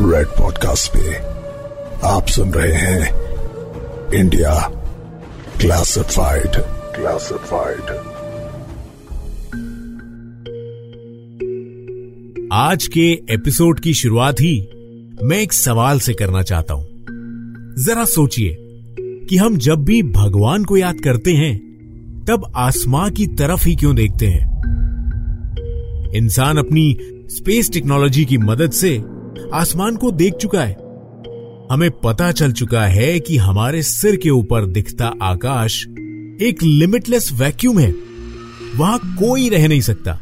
Red podcast पे आप सुन रहे हैं इंडिया क्लासिफाइड क्लासिफाइड आज के एपिसोड की शुरुआत ही मैं एक सवाल से करना चाहता हूँ। जरा सोचिए कि हम जब भी भगवान को याद करते हैं, तब आसमां की तरफ़ ही क्यों देखते हैं? इंसान अपनी स्पेस टेक्नोलॉजी की मदद से आसमान को देख चुका है। हमें पता चल चुका है कि हमारे सिर के ऊपर दिखता आकाश एक लिमिटलेस वैक्यूम है। वहाँ कोई रह नहीं सकता।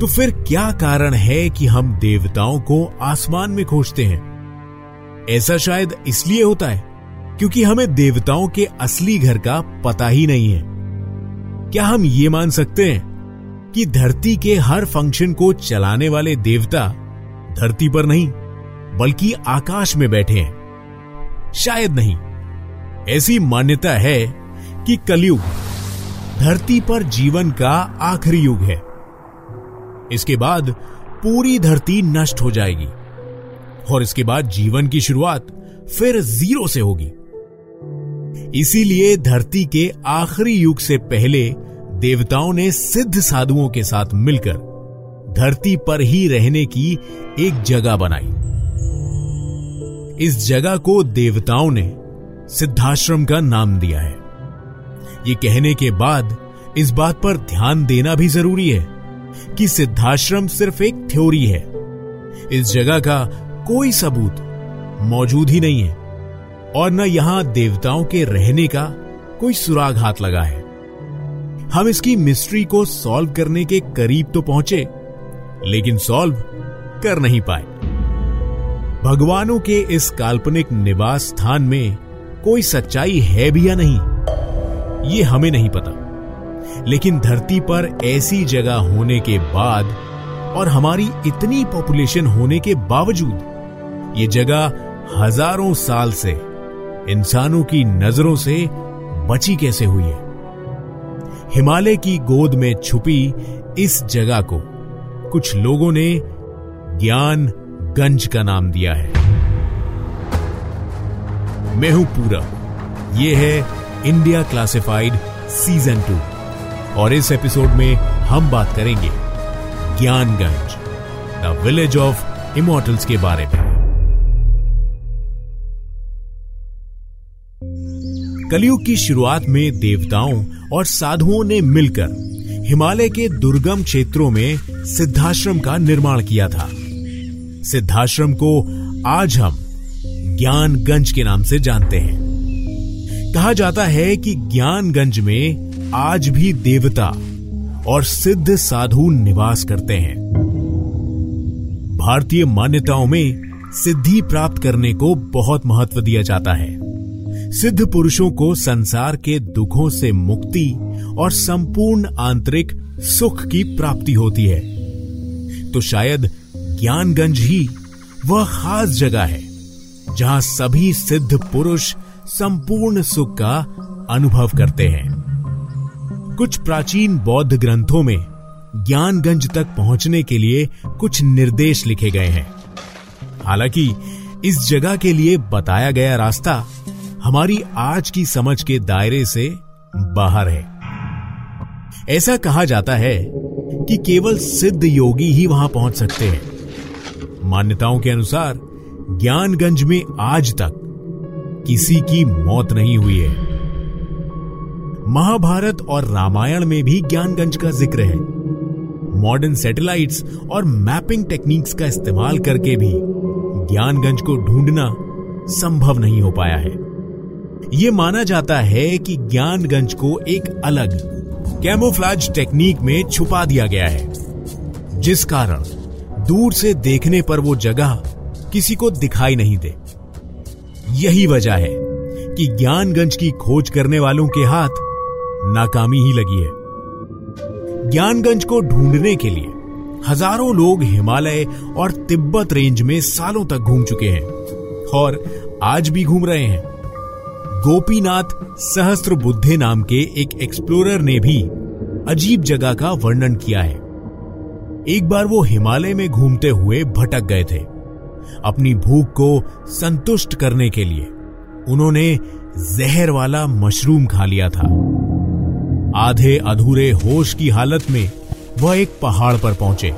तो फिर क्या कारण है कि हम देवताओं को आसमान में खोजते हैं? ऐसा शायद इसलिए होता है क्योंकि हमें देवताओं के असली घर का पता ही नहीं है। क्या हम ये मान सकते हैं कि धरती के हर फ़ंक्शन को चलाने वाले देवता धरती पर नहीं, बल्कि आकाश में बैठे हैं। शायद नहीं। ऐसी मान्यता है कि कलयुग, धरती पर जीवन का आखिरी युग है। इसके बाद पूरी धरती नष्ट हो जाएगी, और इसके बाद जीवन की शुरुआत फिर ज़ीरो से होगी। इसीलिए धरती के आखिरी युग से पहले देवताओं ने सिद्ध साधुओं के साथ मिलकर धरती पर ही रहने की एक जगह बनाई। इस जगह को देवताओं ने सिद्धाश्रम का नाम दिया है। ये कहने के बाद इस बात पर ध्यान देना भी ज़रूरी है कि सिद्धाश्रम सिर्फ़ एक थ्योरी है। इस जगह का कोई सबूत मौजूद ही नहीं है और न यहाँ देवताओं के रहने का कोई सुराग हाथ लगा है। हम इसकी मिस्ट्री को सॉल्व करने के करीब तो पहुँचे लेकिन सॉल्व कर नहीं पाए। भगवानों के इस काल्पनिक निवास स्थान में कोई सच्चाई है भी या नहीं, ये हमें नहीं पता। लेकिन धरती पर ऐसी जगह होने के बाद और हमारी इतनी पॉपुलेशन होने के बावजूद, ये जगह हज़ारों साल से इंसानों की नज़रों से बची कैसे हुई है? हिमालय की गोद में छुपी इस जगह को कुछ लोगों ने ज्ञान गंज का नाम दिया है। मैं हूँ पूरा ये है इंडिया क्लासिफाइड सीज़न टू। और इस एपिसोड में हम बात करेंगे Gyanganj the village of immortals के बारे में। कलयुग की शुरुआत में देवताओं और साधुओं ने मिलकर हिमालय के दुर्गम क्षेत्रों में सिद्धाश्रम का निर्माण किया था। सिद्धाश्रम को आज हम ज्ञानगंज के नाम से जानते हैं। कहा जाता है कि ज्ञानगंज में आज भी देवता और सिद्ध साधु निवास करते हैं। भारतीय मान्यताओं में सिद्धि प्राप्त करने को बहुत महत्व दिया जाता है। सिद्ध पुरुषों को संसार के दुखों से मुक्ति और संपूर्ण आंतरिक सुख की प्राप्ति होती है। तो शायद ज्ञानगंज ही वह खास जगह है, जहाँ सभी सिद्ध पुरुष संपूर्ण सुख का अनुभव करते हैं। कुछ प्राचीन बौद्ध ग्रंथों में ज्ञानगंज तक पहुँचने के लिए कुछ निर्देश लिखे गए हैं। हालाँकि इस जगह के लिए बताया गया रास्ता हमारी आज की समझ के दायरे से बाहर है। ऐसा कहा जाता है कि केवल सिद्ध योगी ही वहाँ पहुँच सकते हैं। मान्यताओं के अनुसार, ज्ञानगंज में आज तक किसी की मौत नहीं हुई है। महाभारत और रामायण में भी ज्ञानगंज का ज़िक्र है। मॉडर्न सैटेलाइट्स और मैपिंग टेक्निक्स का इस्तेमाल करके भी ज्ञानगंज को ढूंढना संभव नहीं हो पाया है। यह माना जाता है कि ज्ञानगंज को एक अलग कैमोफ्लाज टेक्निक में छुपा दिया गया है, जिस कारण दूर से देखने पर वो जगह किसी को दिखाई नहीं दे। यही वजह है कि ज्ञानगंज की खोज करने वालों के हाथ नाकामी ही लगी है। ज्ञानगंज को ढूँढने के लिए हज़ारों लोग हिमालय और तिब्बत रेंज में सालों तक घूम चुके हैं और आज भी घूम रहे हैं। गोपीनाथ सहस्त्र बुद्धे नाम के एक एक्सप्लोरर ने भी अजीब जगह का वर्णन किया है। एक बार वो हिमालय में घूमते हुए भटक गए थे, अपनी भूख को संतुष्ट करने के लिए। उन्होंने जहर वाला मशरूम खा लिया था। आधे अधूरे होश की हालत में वह एक पहाड़ पर पहुँचे,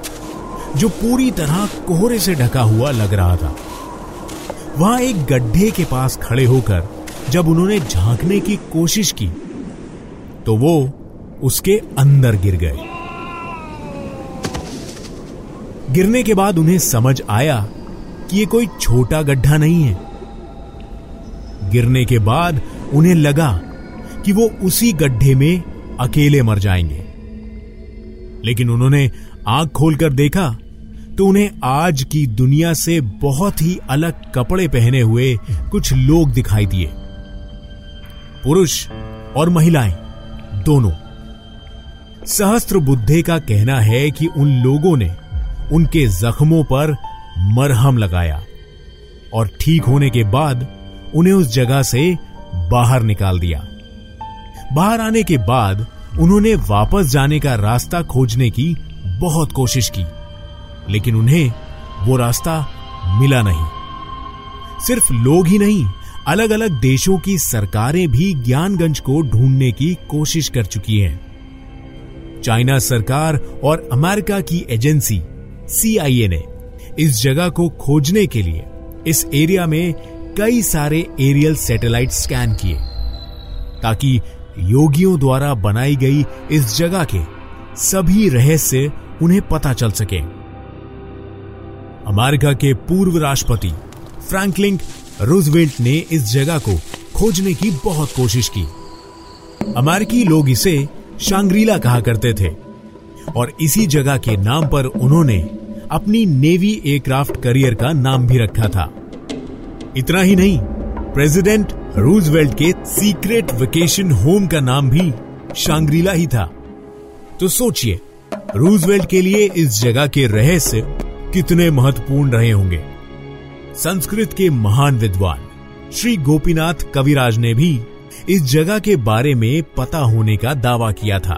जो पूरी तरह कोहरे से ढका हुआ लग रहा था। वहाँ एक गड्ढे के पास खड़े होकर जब उन्होंने झांकने की कोशिश की तो वो उसके अंदर गिर गए। गिरने के बाद उन्हें समझ आया कि ये कोई छोटा गड्ढा नहीं है। गिरने के बाद उन्हें लगा कि वो उसी गड्ढे में अकेले मर जाएँगे। लेकिन उन्होंने आँख खोलकर देखा तो उन्हें आज की दुनिया से बहुत ही अलग कपड़े पहने हुए कुछ लोग दिखाई दिए। पुरुष और महिलाएँ, दोनों। सहस्त्र बुद्धे का कहना है कि उन लोगों ने उनके जख्मों पर मरहम लगाया और ठीक होने के बाद उन्हें उस जगह से बाहर निकाल दिया। बाहर आने के बाद उन्होंने वापस जाने का रास्ता खोजने की बहुत कोशिश की, लेकिन उन्हें वो रास्ता मिला नहीं। सिर्फ़ लोग ही नहीं अलग अलग देशों की सरकारें भी ज्ञानगंज को ढूँढने की कोशिश कर चुकी हैं। चाइना सरकार और अमेरिका की एजेंसी सीआईए ने, इस जगह को खोजने के लिए, इस एरिया में कई सारे एरियल सैटेलाइट स्कैन किए, ताकि योगियों द्वारा बनाई गई इस जगह के सभी रहस्य उन्हें पता चल सके। अमेरिका के पूर्व राष्ट्रपति फ्रैंकलिन रूजवेल्ट ने इस जगह को खोजने की बहुत कोशिश की। अमेरिकी लोग इसे शांग्रीला कहा करते थे और इसी जगह के नाम पर उन्होंने अपनी नेवी एयरक्राफ्ट करियर का नाम भी रखा था। इतना ही नहीं, प्रेसिडेंट रूजवेल्ट के सीक्रेट वेकेशन होम का नाम भी शांग्रीला ही था। तो सोचिए रूजवेल्ट के लिए इस जगह के रहस्य कितने महत्वपूर्ण रहे होंगे। संस्कृत के महान विद्वान श्री गोपीनाथ कविराज ने भी इस जगह के बारे में पता होने का दावा किया था।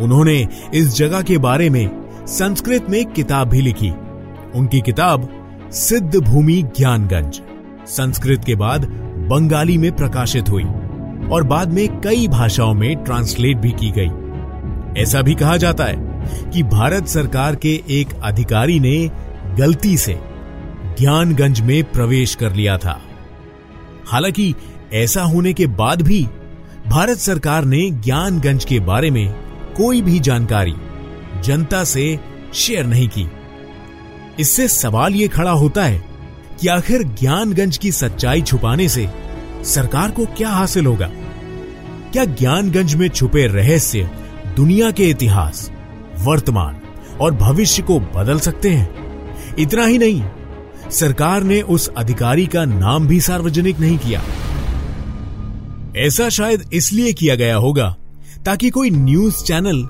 उन्होंने इस जगह के बारे में संस्कृत में किताब भी लिखी। उनकी किताब सिद्ध भूमि ज्ञानगंज, संस्कृत के बाद बंगाली में प्रकाशित हुई और बाद में कई भाषाओं में ट्रांसलेट भी की गई। ऐसा भी कहा जाता है कि भारत सरकार के एक अधिकारी ने गलती से ज्ञानगंज में प्रवेश कर लिया था। हालाँकि ऐसा होने के बाद भी भारत सरकार ने ज्ञानगंज के बारे में कोई भी जानकारी जनता से शेयर नहीं की। इससे सवाल यह खड़ा होता है कि आखिर ज्ञानगंज की सच्चाई छुपाने से सरकार को क्या हासिल होगा? क्या ज्ञानगंज में छुपे रहस्य, दुनिया के इतिहास, वर्तमान और भविष्य को बदल सकते हैं? इतना ही नहीं सरकार ने उस अधिकारी का नाम भी सार्वजनिक नहीं किया। ऐसा शायद इसलिए किया गया होगा ताकि कोई न्यूज़ चैनल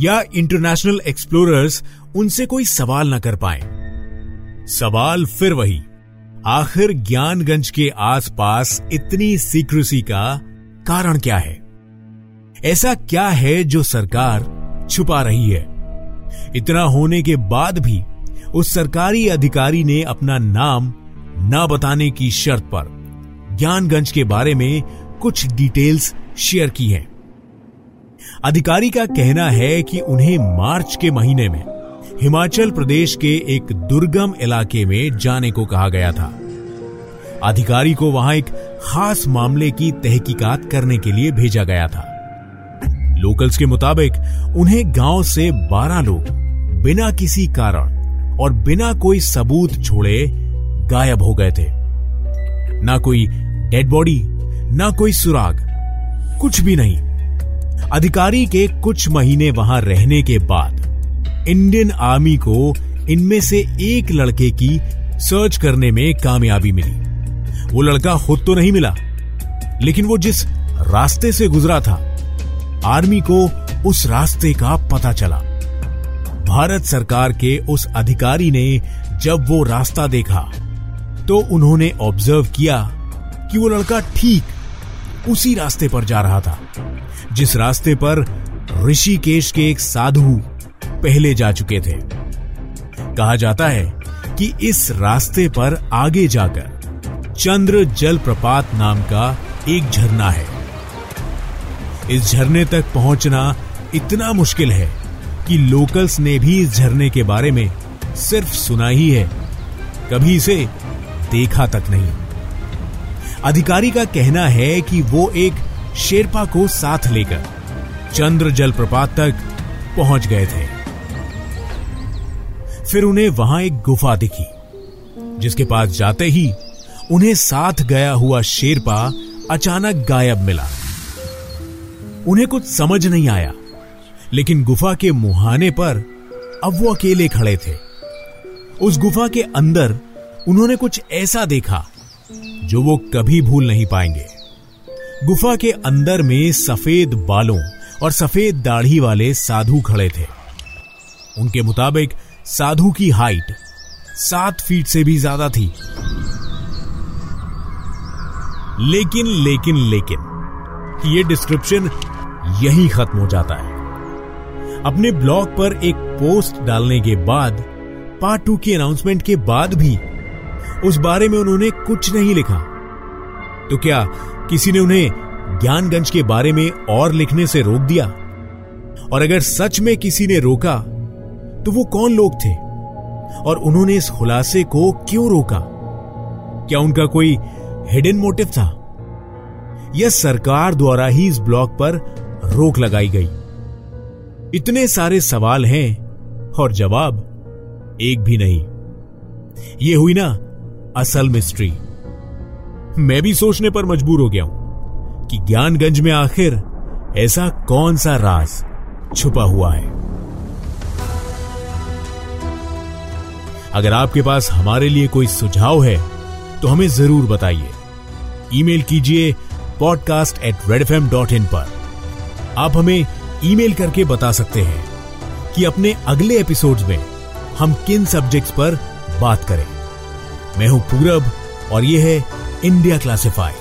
या इंटरनेशनल एक्सप्लोरर्स उनसे कोई सवाल न कर पाए। सवाल फिर वही, आखिर ज्ञानगंज के आसपास इतनी सीक्रेसी का कारण क्या है? ऐसा क्या है जो सरकार छुपा रही है? इतना होने के बाद भी उस सरकारी अधिकारी ने अपना नाम न बताने की शर्त पर ज्ञानगंज के बारे में कुछ डिटेल्स शेयर की हैं। अधिकारी का कहना है कि उन्हें मार्च के महीने में हिमाचल प्रदेश के एक दुर्गम इलाके में जाने को कहा गया था। अधिकारी को वहाँ एक खास मामले की तहकीकात करने के लिए भेजा गया था। लोकल्स के मुताबिक उन्हें गाँव से 12 लोग बिना किसी कारण और बिना कोई सबूत छोड़े गायब हो गए थे। ना कोई डेड बॉडी ना कोई सुराग, कुछ भी नहीं। अधिकारी के कुछ महीने वहाँ रहने के बाद इंडियन आर्मी को इनमें से एक लड़के की सर्च करने में कामयाबी मिली। वो लड़का खुद तो नहीं मिला, लेकिन वो जिस रास्ते से गुजरा था, आर्मी को उस रास्ते का पता चला। भारत सरकार के उस अधिकारी ने जब वो रास्ता देखा तो उन्होंने ऑब्ज़र्व किया कि वो लड़का ठीक उसी रास्ते पर जा रहा था, जिस रास्ते पर ऋषिकेश के एक साधु पहले जा चुके थे। कहा जाता है कि इस रास्ते पर आगे जाकर चंद्र जलप्रपात नाम का एक झरना है। इस झरने तक पहुँचना इतना मुश्किल है कि लोकल्स ने भी इस झरने के बारे में सिर्फ़ सुना ही है। कभी इसे देखा तक नहीं। अधिकारी का कहना है कि वो एक शेरपा को साथ लेकर चंद्र जलप्रपात तक पहुँच गए थे। फिर उन्हें वहाँ एक गुफा दिखी, जिसके पास जाते ही उन्हें साथ गया हुआ शेरपा अचानक गायब मिला। उन्हें कुछ समझ नहीं आया। लेकिन गुफा के मुहाने पर अब वो अकेले खड़े थे। उस गुफा के अंदर उन्होंने कुछ ऐसा देखा जो वो कभी भूल नहीं पाएँगे। गुफा के अंदर में सफ़ेद बालों और सफ़ेद दाढ़ी वाले साधु खड़े थे। उनके मुताबिक साधु की हाइट सात फीट से भी ज़्यादा थी। लेकिन लेकिन लेकिन, ये डिस्क्रिप्शन यही खत्म हो जाता है। अपने ब्लॉग पर एक पोस्ट डालने के बाद पार्ट टू की अनाउंसमेंट के बाद भी, उस बारे में उन्होंने कुछ नहीं लिखा। तो क्या किसी ने उन्हें ज्ञानगंज के बारे में और लिखने से रोक दिया? और अगर सच में किसी ने रोका तो वो कौन लोग थे? और उन्होंने इस खुलासे को क्यों रोका? क्या उनका कोई हिडन मोटिव था? यह सरकार द्वारा ही इस ब्लॉग पर रोक लगाई गई। इतने सारे सवाल हैं और जवाब एक भी नहीं। यह हुई ना असल मिस्ट्री। मैं भी सोचने पर मजबूर हो गया हूँ कि ज्ञानगंज में आखिर ऐसा कौन सा राज छुपा हुआ है। अगर आपके पास हमारे लिए कोई सुझाव है तो हमें ज़रूर बताइए। ईमेल कीजिए पॉडकास्ट एट रेड पर। आप हमें ईमेल करके बता सकते हैं कि अपने अगले एपिसोड्स में हम किन सब्जेक्ट्स पर बात करें। मैं हूँ पूरब और यह है इंडिया क्लासिफाइड